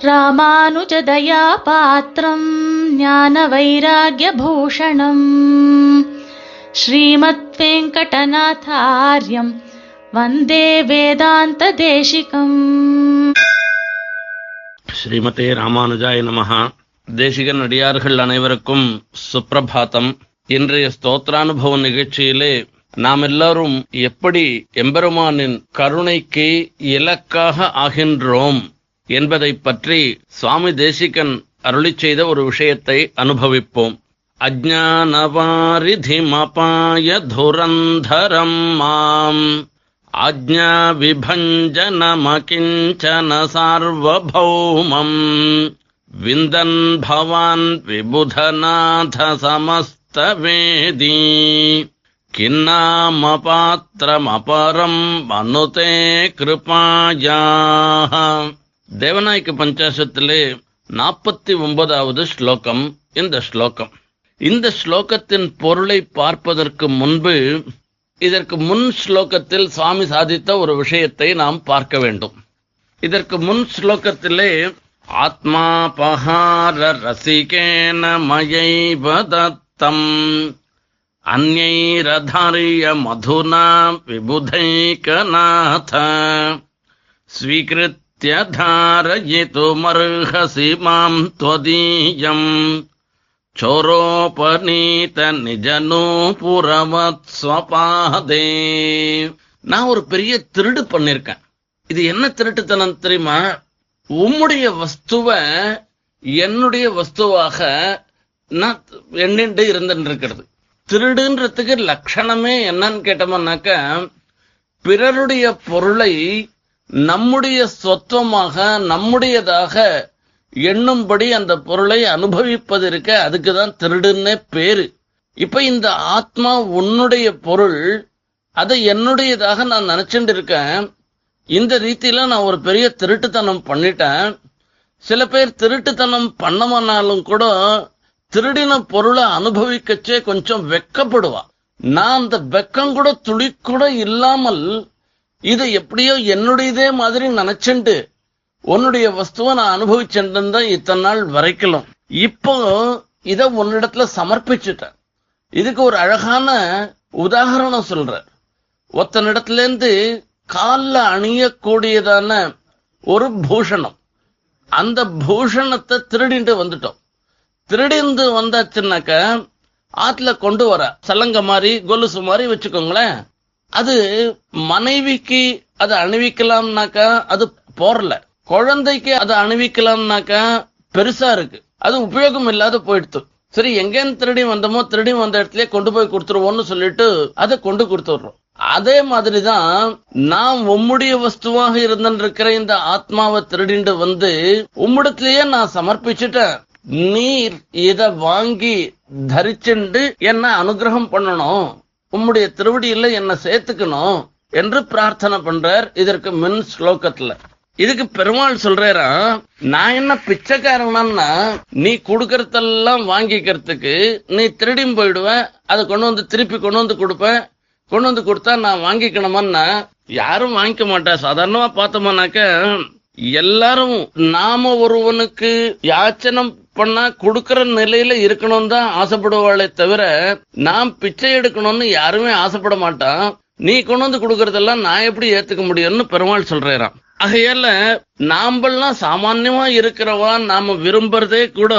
ராமானுஜதயா பாத்திரம் ஞான வைராகியபூஷணம் ஸ்ரீமத் வெங்கடநாதாரியம் வந்தே வேதாந்த தேசிகம் ஸ்ரீமதே ராமானுஜாய நமஹா தேசிகன் அடியார்கள் அனைவருக்கும் சுப்பிரபாத்தம் இன்றைய ஸ்தோத்ரானுபவ நிகழ்ச்சியிலே நாம் எல்லாரும் எப்படி எம்பெருமானின் கருணைக்கு இலக்காக ஆகின்றோம் என்பதை பற்றி சுவாமி தேசிகன் அருளி செய்த ஒரு விஷயத்தை அனுபவிப்போம். அஜானவாரிதிமபாய துரந்தரம் மாம். ஆஜா விபஞ்சனமகிஞ்சன சார்வபௌமம் விந்தன் பவான் விபுதநாத சமஸ்தவேதி கிண்ணாமபாத்திரமபரம் மனுதே கிருபாயா. தேவநாயக்க பஞ்சாசத்திலே நாற்பத்தி ஒன்பதாவது ஸ்லோகம் இந்த ஸ்லோகம். இந்த ஸ்லோகத்தின் பொருளை பார்ப்பதற்கு முன்பு இதற்கு முன் ஸ்லோகத்தில் சுவாமி சாதித்த ஒரு விஷயத்தை நாம் பார்க்க வேண்டும். இதற்கு முன் ஸ்லோகத்திலே ஆத்மா பகார ரசிகேன மயைவ தத்தம் அந்நைரதாரிய மதுனா விபுதைகநாத ஸ்வீகிருத் தாரயிதுமர்ஹசி மாம் त्वदीयम् சோரோபநீத நிஜனூபுரவத் ஸ்வபாதே நான் ஒரு பெரிய திருடு பண்ணிருக்கேன் இது என்ன திருட்டுத்தனம் தெரியுமா உம்முடைய வஸ்துவ என்னுடைய வஸ்துவாக நான் எண்ணிட்டு இருந்துட்டு இருக்கிறது திருடுன்றதுக்கு லட்சணமே என்னன்னு கேட்டோம்னாக்க பிறருடைய பொருளை நம்முடைய சொத்துவமாக நம்முடையதாக எண்ணும்படி அந்த பொருளை அனுபவிப்பது இருக்க அதுக்கு தான் திருடுன்னே பேரு. இப்ப இந்த ஆத்மா உன்னுடைய பொருள் அதை என்னுடையதாக நான் நினைச்சுட்டு இருக்கேன் இந்த ரீதியில நான் ஒரு பெரிய திருட்டுத்தனம் பண்ணிட்டேன். சில பேர் திருட்டுத்தனம் பண்ணமானாலும் கூட திருடின பொருளை அனுபவிக்கச்சே கொஞ்சம் வெக்கப்படுவா. நான் அந்த வெக்கம் கூட துளி கூட இல்லாமல் இதை எப்படியோ என்னுடையதே மாதிரி நினைச்சுண்டு உன்னுடைய வஸ்துவை நான் அனுபவிச்சுட்டு தான் இத்தனை நாள் வரைக்கலாம். இப்போ இத உன்னிடத்துல சமர்ப்பிச்சுட்டேன். இதுக்கு ஒரு அழகான உதாகரணம் சொல்றேன். ஒத்தனிடத்துல இருந்து காலில் அணியக்கூடியதான ஒரு பூஷணம். அந்த பூஷணத்தை திருடிண்டு வந்துட்டோம். திருடிந்து வந்தாச்சுன்னாக்க ஆத்துல கொண்டு வர சலங்க மாதிரி கொலுசு மாதிரி வச்சுக்கோங்களேன். அது மனைவிக்கு அதை அணிவிக்கலாம்னாக்கா அது போறல. குழந்தைக்கு அதை அணிவிக்கலாம்னாக்கா பெருசா இருக்கு. அது உபயோகம் இல்லாத போயிடுத்து. சரி எங்கேன்னு திருடி வந்தோமோ திருடி வந்த இடத்துல கொண்டு போய் கொடுத்துருவோம்னு சொல்லிட்டு அதை கொண்டு கொடுத்துடுறோம். அதே மாதிரிதான் நான் உம்முடைய வஸ்துவாக இருந்திருக்கிற இந்த ஆத்மாவை திருடிண்டு வந்து உம்மிடத்திலேயே நான் சமர்ப்பிச்சுட்டேன். நீர் இத வாங்கி தரிச்சுண்டு என்ன அனுகிரகம் பண்ணணும். உம்முடைய திருவடியில என்ன சேர்த்துக்கணும் என்று பிரார்த்தனை பண்றார் இதற்கு மின் ஸ்லோகத்துல. இதுக்கு பெருமாள் சொல்றா நான் என்ன பிச்சைக்காரனா நீ கொடுக்கறதெல்லாம் வாங்கிக்கிறதுக்கு நீ திருடியும் போயிடுவ அதை கொண்டு வந்து திருப்பி கொண்டு வந்து கொடுப்பேன் கொண்டு வந்து கொடுத்தா நான் வாங்கிக்கணுமான்னா யாரும் வாங்கிக்க மாட்டா. சாதாரணமா பார்த்தோம்னாக்க எல்லாரும் நாம ஒருவனுக்கு யாச்சனம் பண்ணா கொடுக்கற நிலையில இருக்கணும் தான் ஆசைப்படுவாளே தவிர நான் பிச்சை எடுக்கணும்னு யாருமே ஆசைப்பட மாட்டான். நீ கொண்டு வந்து கொடுக்கறதெல்லாம் நான் எப்படி ஏத்துக்க முடியும்னு பெருமாள் சொல்றான் ஆகையால நாம்பெல்லாம் சாமான்யமா இருக்கிறவா நாம விரும்புறதே கூட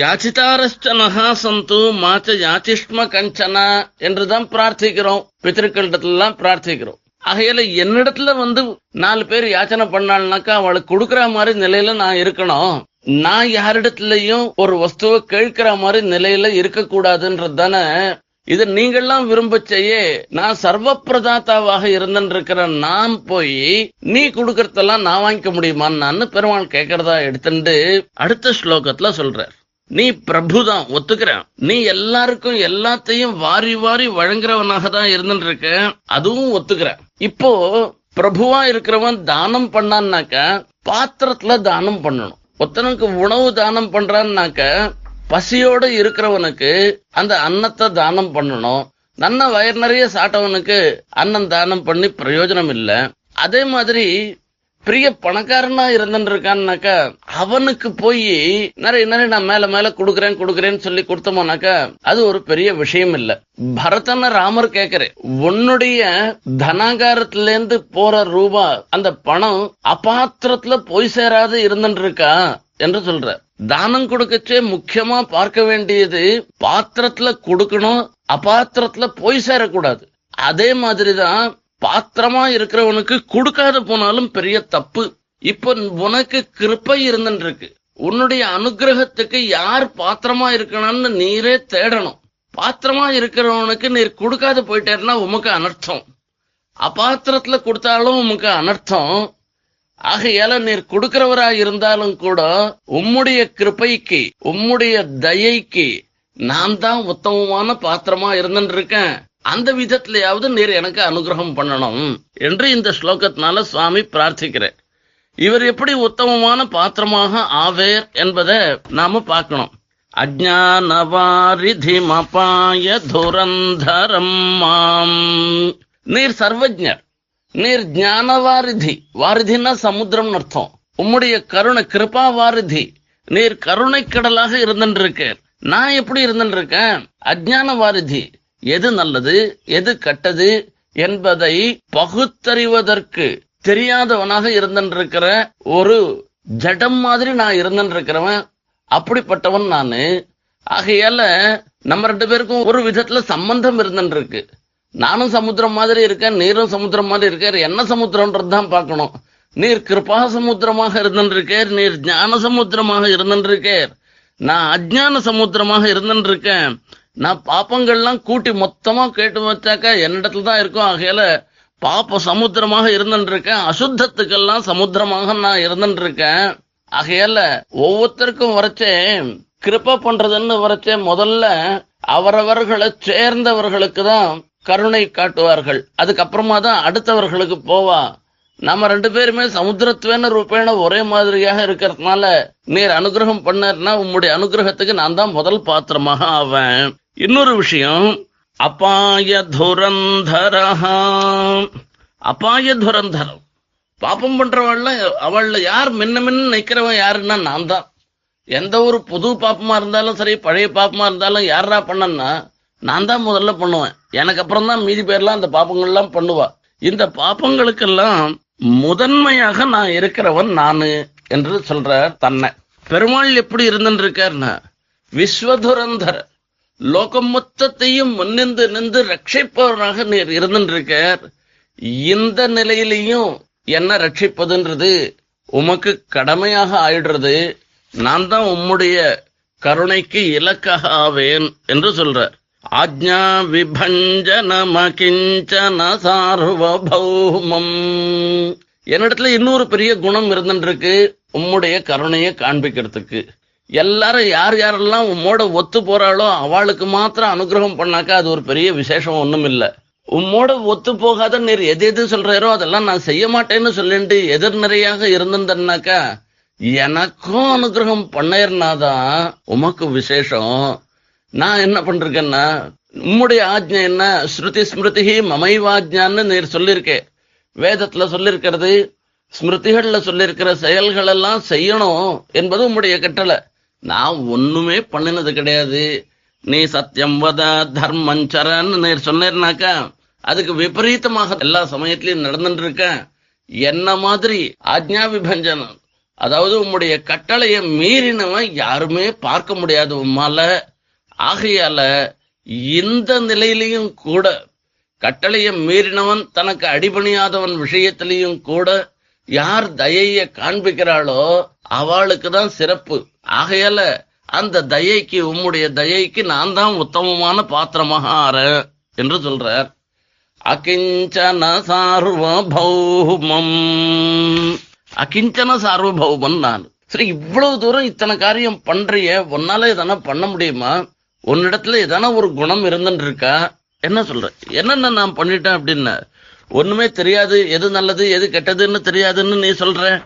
யாச்சிதாரஷ்ட நகா சந்து மாச்ச யாச்சிஷ்ம கஞ்சனா என்றுதான் பிரார்த்திக்கிறோம். பித்திருக்களிடத்துல பிரார்த்திக்கிறோம். அகையில என்னிடத்துல வந்து நாலு பேர் யாச்சனை பண்ணாள்னாக்கா அவளுக்கு கொடுக்குற மாதிரி நிலையில நான் இருக்கணும். நான் யாரிடத்துலயும் ஒரு வஸ்துவை கேட்கிற மாதிரி நிலையில இருக்கக்கூடாதுன்றது தானே இது நீங்கள்லாம் விரும்பச்சையே நான் சர்வ பிரதாத்தாவாக இருந்திருக்கிற நான் போய் நீ கொடுக்கறதெல்லாம் நான் வாங்கிக்க முடியுமான்னு பெருமாள் கேட்கறதா எடுத்துட்டு அடுத்த ஸ்லோகத்துல சொல்றார். நீ பிரபுதான் ஒத்துக்கிறேன். நீ எல்லாருக்கும் எல்லாத்தையும் வாரி வாரி வழங்குறவனாக தான் இருந்துட்டு இருக்க அதுவும் ஒத்துக்கிறேன். இப்போ பிரபுவா இருக்கிறவன் தானம் பண்ணான்னாக்க பாத்திரத்துல தானம் பண்ணணும். ஒருத்தனுக்கு உணவு தானம் பண்றான்னாக்க பசியோட இருக்கிறவனுக்கு அந்த அன்னத்தை தானம் பண்ணணும். நன்ன வயிறு நிறைய சாட்டவனுக்கு அன்னம் தானம் பண்ணி பிரயோஜனம் இல்ல. அதே மாதிரி பெரிய பணக்காரனா இருந்துட்டு அவனுக்கு போய் நிறைய நிறைய நான் மேல மேல கொடுக்குறேன் கொடுக்குறேன்னு சொல்லி கொடுத்தோம்னாக்கா அது ஒரு பெரிய விஷயம் இல்ல. பரதன ராமர் கேக்குறேன் உன்னுடைய தனாகாரத்துல இருந்து போற ரூபா அந்த பணம் அபாத்திரத்துல போய் சேராது இருந்துட்டு இருக்கா? என்று சொல்ற. தானம் கொடுக்கச்சே முக்கியமா பார்க்க வேண்டியது பாத்திரத்துல கொடுக்கணும் அபாத்திரத்துல போய் சேரக்கூடாது. அதே மாதிரிதான் பாத்திரமா இருக்கிறவனுக்கு கொடுக்காத போனாலும் பெரிய தப்பு. இப்ப உனக்கு கிருப்பை இருந்துருக்கு உன்னுடைய அனுகிரகத்துக்கு யார் பாத்திரமா இருக்கணும்னு நீரே தேடணும். பாத்திரமா இருக்கிறவனுக்கு நீர் கொடுக்காத போயிட்டேன்னா உமக்கு அனர்த்தம். அபாத்திரத்துல கொடுத்தாலும் உமக்கு அனர்த்தம். ஆகையால நீர் கொடுக்கிறவரா இருந்தாலும் கூட உம்முடைய கிருப்பைக்கு உம்முடைய தயைக்கு நான் தான் உத்தமமான பாத்திரமா இருந்துட்டு இருக்கேன் அந்த விதத்திலேயாவது நீர் எனக்கு அனுகிரகம் பண்ணணும் என்று இந்த ஸ்லோகத்தினால சுவாமி பிரார்த்திக்கிறேன் இவர் எப்படி உத்தமமான பாத்திரமாக ஆவேர் என்பதை நாம பார்க்கணும். அஜானவாரிதிமபாய துரந்தரம் மாம். நீர் சர்வஜர் நீர் ஞானவாரிதி. வாரிதினா சமுத்திரம் அர்த்தம். உம்முடைய கருணை கிருபா வாரிதி நீர் கருணை கடலாக இருந்துட்டு நான் எப்படி இருந்துட்டு இருக்கேன்? அஜான வாரிதி எது நல்லது எது கெட்டது என்பதை பகுத்தறிவதற்கு தெரியாதவனாக இருந்திருக்கிற ஒரு ஜடம் மாதிரி நான் இருந்திருக்கிறவன் இருக்கிறவன் அப்படிப்பட்டவன் நானு. ஆகையால நம்ம ரெண்டு பேருக்கும் ஒரு விதத்துல சம்பந்தம் இருந்துட்டு இருக்கு நானும் சமுத்திரம் மாதிரி இருக்கேன் நீரும் சமுத்திரம் மாதிரி இருக்கார். என்ன சமுத்திரம்ன்றது தான் பார்க்கணும். நீர் கிருபா சமுத்திரமாக இருந்திருக்கேர் நீர் ஞான சமுத்திரமாக இருந்திருக்கேர். நான் அஜ்ஞான சமுத்திரமாக இருந்திருக்கேன். நான் பாப்பங்கள்லாம் கூட்டி மொத்தமா கேட்டு வச்சாக்கா என்னிடத்துல தான் இருக்கும். ஆகையில பாப்ப சமுத்திரமாக இருந்திருக்கேன் அசுத்தத்துக்கெல்லாம் சமுத்திரமாக நான் இருந்துருக்கேன் ஆகையால ஒவ்வொருத்தருக்கும் வரைச்சே கிருப்ப பண்றதுன்னு வரைச்சே முதல்ல அவரவர்களை சேர்ந்தவர்களுக்கு தான் கருணை காட்டுவார்கள். அதுக்கப்புறமா தான் அடுத்தவர்களுக்கு போவா. நம்ம ரெண்டு பேருமே சமுத்திரத்துவேன ரூபேண ஒரே மாதிரியாக இருக்கிறதுனால நீர் அனுகிரகம் பண்ணார்னா உம்முடைய அனுகிரகத்துக்கு நான் தான் முதல் பாத்திரமாக ஆவேன். இன்னொரு விஷயம் அபாய துரந்தரஹா அபாய துரந்தரம் பாப்பம் பண்றவள்ல அவள்ல யார் மின்ன மின்னு நிக்கிறவன் யாருன்னா நான் தான். எந்த ஒரு புது பாப்பமா இருந்தாலும் சரி பழைய பாப்பமா இருந்தாலும் யாரா பண்ணன்னா நான் தான் முதல்ல பண்ணுவேன். எனக்கு அப்புறம் தான் மீதி பேர்லாம் அந்த பாப்பங்கள்லாம் பண்ணுவா. இந்த பாப்பங்களுக்கெல்லாம் முதன்மையாக நான் இருக்கிறவன் நானு என்று சொல்ற தன்னை. பெருமாள் எப்படி இருந்துட்டு இருக்காருன்னா விஸ்வதுரந்தர லோகம் மொத்தத்தையும் முன்னிந்து நின்று ரட்சிப்பவராக நீர் இருந்துட்டு இந்த நிலையிலையும் என்ன ரட்சிப்பதுன்றது உமக்கு கடமையாக ஆயிடுறது. நான் தான் உம்முடைய கருணைக்கு இலக்காக ஆவேன் என்று சொல்றார். ஆஜ்ஞா விபஞ்சனமகிஞ்சன சார்வபௌமம் என்னிடத்துல இன்னொரு பெரிய குணம் இருந்துருக்கு. உம்முடைய கருணையை காண்பிக்கிறதுக்கு. எல்லாரும் யார் யாரெல்லாம் உம்மோட ஒத்து போறாளோ அவளுக்கு மாத்திரம் அனுகிரகம் பண்ணாக்கா அது ஒரு பெரிய விசேஷம் ஒன்றும் இல்லை. உம்மோட ஒத்து போகாத நீர் எது எது சொல்றாரோ அதெல்லாம் நான் செய்ய மாட்டேன்னு சொல்லிட்டு எதிர்நிறையாக இருந்திருந்தேன்னாக்கா எனக்கும் அனுகிரகம் பண்ணிருந்தாதான் உமக்கு விசேஷம். நான் என்ன பண்றேன்னா உம்முடைய ஆஜ்ஞை என்ன? ஸ்ருதி ஸ்மிருதி மமைவாஜ்ஞான்னு நீர் சொல்லியிருக்கேன் வேதத்துல சொல்லியிருக்கிறது ஸ்மிருதிகள்ல சொல்லியிருக்கிற செயல்கள் எல்லாம் செய்யணும் என்பது உம்முடைய கட்டளை. நான் ஒண்ணுமே பண்ணினது கிடையாது. நீ சத்தியம் வத தர்மஞ்சரன்னு நீர் சொன்னேர்னாக்கா அதுக்கு விபரீதமாக எல்லா சமயத்திலையும் நடந்துட்டு இருக்க என்ன மாதிரி ஆஜ்ஞா விபஞ்சனம்? அதாவது உம்முடைய கட்டளையை மீறினவன் யாருமே பார்க்க முடியாது உம்மால. ஆகையால இந்த நிலையிலையும் கூட கட்டளையை மீறினவன் தனக்கு அடிபணியாதவன் விஷயத்திலையும் கூட யார் தயைய காண்பிக்கிறாளோ அவளுக்கு தான் சிறப்பு. ஆகையால அந்த தயைக்கு உம்முடைய தயைக்கு நான் தான் உத்தமமான பாத்திரமாக ஆறேன் என்று சொல்றார். அகிஞ்சன சார்வபௌமம். அகிஞ்சன சார்வபௌமன் நான். சரி இவ்வளவு தூரம் இத்தனை காரியம் பண்றிய உன்னால எதனா பண்ண முடியுமா? உன்னிடத்துல எதனா ஒரு குணம் இருந்துட்டு இருக்கா என்ன சொல்ற? என்னென்ன நான் பண்ணிட்டேன் அப்படின்னு ஒண்ணுமே தெரியாது எது நல்லது எது கெட்டதுன்னு தெரியாதுன்னு நீ சொல்ற?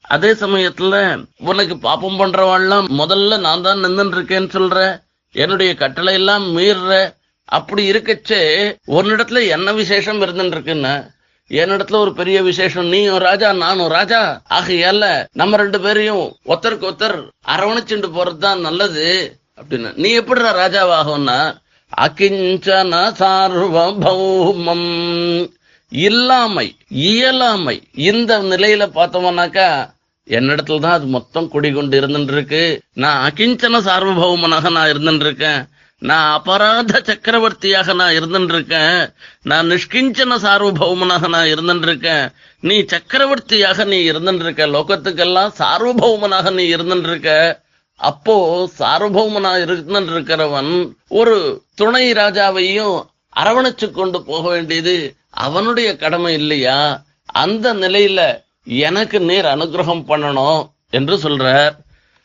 அதே சமயத்துல உனக்கு பாப்பம் பண்றவாள்லாம் முதல்ல நான் தான் நின்று இருக்கேன்னு சொல்ற. என்னுடைய கட்டளை எல்லாம் மீறுற. அப்படி இருக்கச்சே உன்னிடத்துல என்ன விசேஷம் இருந்துட்டு இருக்குன்னு என்னிடத்துல ஒரு பெரிய விசேஷம் நீயும் ராஜா நானும் ராஜா. ஆகையால நம்ம ரெண்டு பேரையும் ஒருத்தருக்கு ஒருத்தர் அரவணைச்சுண்டு போறதுதான் நல்லது அப்படின்னு. நீ எப்படிடா ராஜாவாகும்னா அகிஞ்சன சார்வபௌமம். இல்லாமை இயலாமை. இந்த நிலையில பார்த்தோம்னாக்கா என்னிடத்துல தான் அது மொத்தம் குடிகொண்டு இருந்துட்டு இருக்கு நான் அகிஞ்சன சார்வபௌமனாக நான் இருந்துட்டு இருக்கேன் நான் அபராத சக்கரவர்த்தியாக நான் இருந்துட்டு இருக்கேன் நான் நிஷ்கிஞ்சன சார்வபௌமனாக நான் இருந்துட்டு இருக்கேன் நீ சக்கரவர்த்தியாக நீ இருந்துட்டு இருக்க லோகத்துக்கெல்லாம் சார்வபௌமனாக நீ இருந்துட்டு இருக்க அப்போ சார்வபௌமனா இருந்துட்டு இருக்கிறவன் ஒரு துணை ராஜாவையும் அரவணைச்சு கொண்டு போக வேண்டியது அவனுடைய கடமை இல்லையா? அந்த நிலையில எனக்கு நேர் அனுகிரகம் பண்ணணும் என்று சொல்றார்.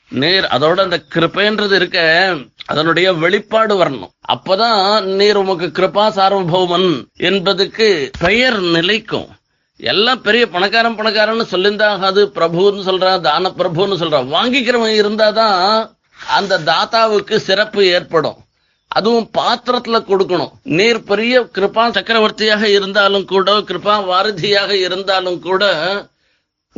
நீர் அதோட அந்த கிருப்பைன்றது இருக்க அதனுடைய வெளிப்பாடு வரணும். அப்பதான் நீர் உமக்கு கிருபா சார்வபௌமன் என்பதுக்கு பெயர் நிலைக்கும். எல்லாம் பெரிய பணக்காரன் பணக்காரன்னு சொல்லியிருந்தாகாது பிரபுன்னு சொல்றா தான பிரபுன்னு சொல்றா. வாங்கிக்கிறவன் இருந்தாதான் அந்த தாத்தாவுக்கு சிறப்பு ஏற்படும். அதுவும் பாத்திரத்துல கொடுக்கணும். நீர் பெரிய கிருபா சக்கரவர்த்தியாக இருந்தாலும் கூட கிருபா வாரதியாக இருந்தாலும் கூட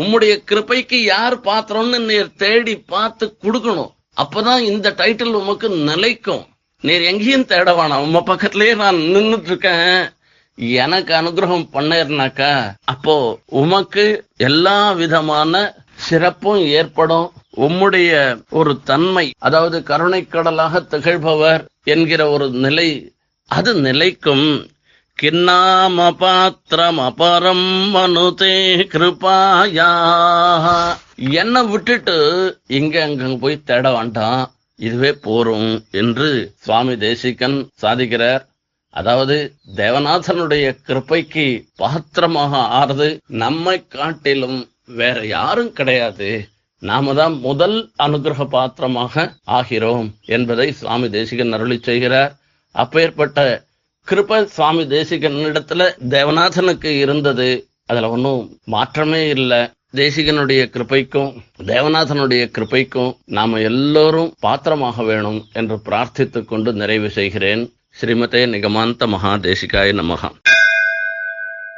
உம்முடைய கிருப்பைக்கு யார் பாத்திரம்னு நீர் தேடி பார்த்து கொடுக்கணும். அப்பதான் இந்த டைட்டில் உமக்கு நிலைக்கும். நீர் எங்கேயும் தேட வேணாம். உம்ம பக்கத்திலேயே நான் நின்றுட்டு இருக்கேன் எனக்கு அனுகிரகம் பண்ணேர்னாக்கா அப்போ உமக்கு எல்லா விதமான சிறப்பும் ஏற்படும். உம்முடைய ஒரு தன்மை அதாவது கருணைக்கடலாக திகழ்பவர் என்கிற ஒரு நிலை அது நிலைக்கும் கிண்ணாம பாத்திரம் அபரம் மனுதே கிருபாயா என்ன விட்டுட்டு இங்க அங்க போய் தேட வேண்டாம் இதுவே போரும் என்று சுவாமி தேசிகன் சாதிக்கிறார். அதாவது தேவநாதனுடைய கிருப்பைக்கு பாத்திரமாக ஆறுது நம்மை காட்டிலும் வேற யாரும் கிடையாது. நாம தான் முதல் அனுகிரக பாத்திரமாக ஆகிறோம் என்பதை சுவாமி தேசிகன் அருளி செய்கிறார். அப்பேற்பட்ட கிருப சுவாமி தேசிகனிடத்துல தேவநாதனுக்கு இருந்தது. அதுல ஒன்றும் மாற்றமே இல்லை. தேசிகனுடைய கிருபைக்கும் தேவநாதனுடைய கிருபைக்கும் நாம எல்லோரும் பாத்திரமாக வேணும் என்று பிரார்த்தித்துக் கொண்டு நிறைவு செய்கிறேன். ஸ்ரீமதே நிகமாந்த மகாதேசிகாய நமகா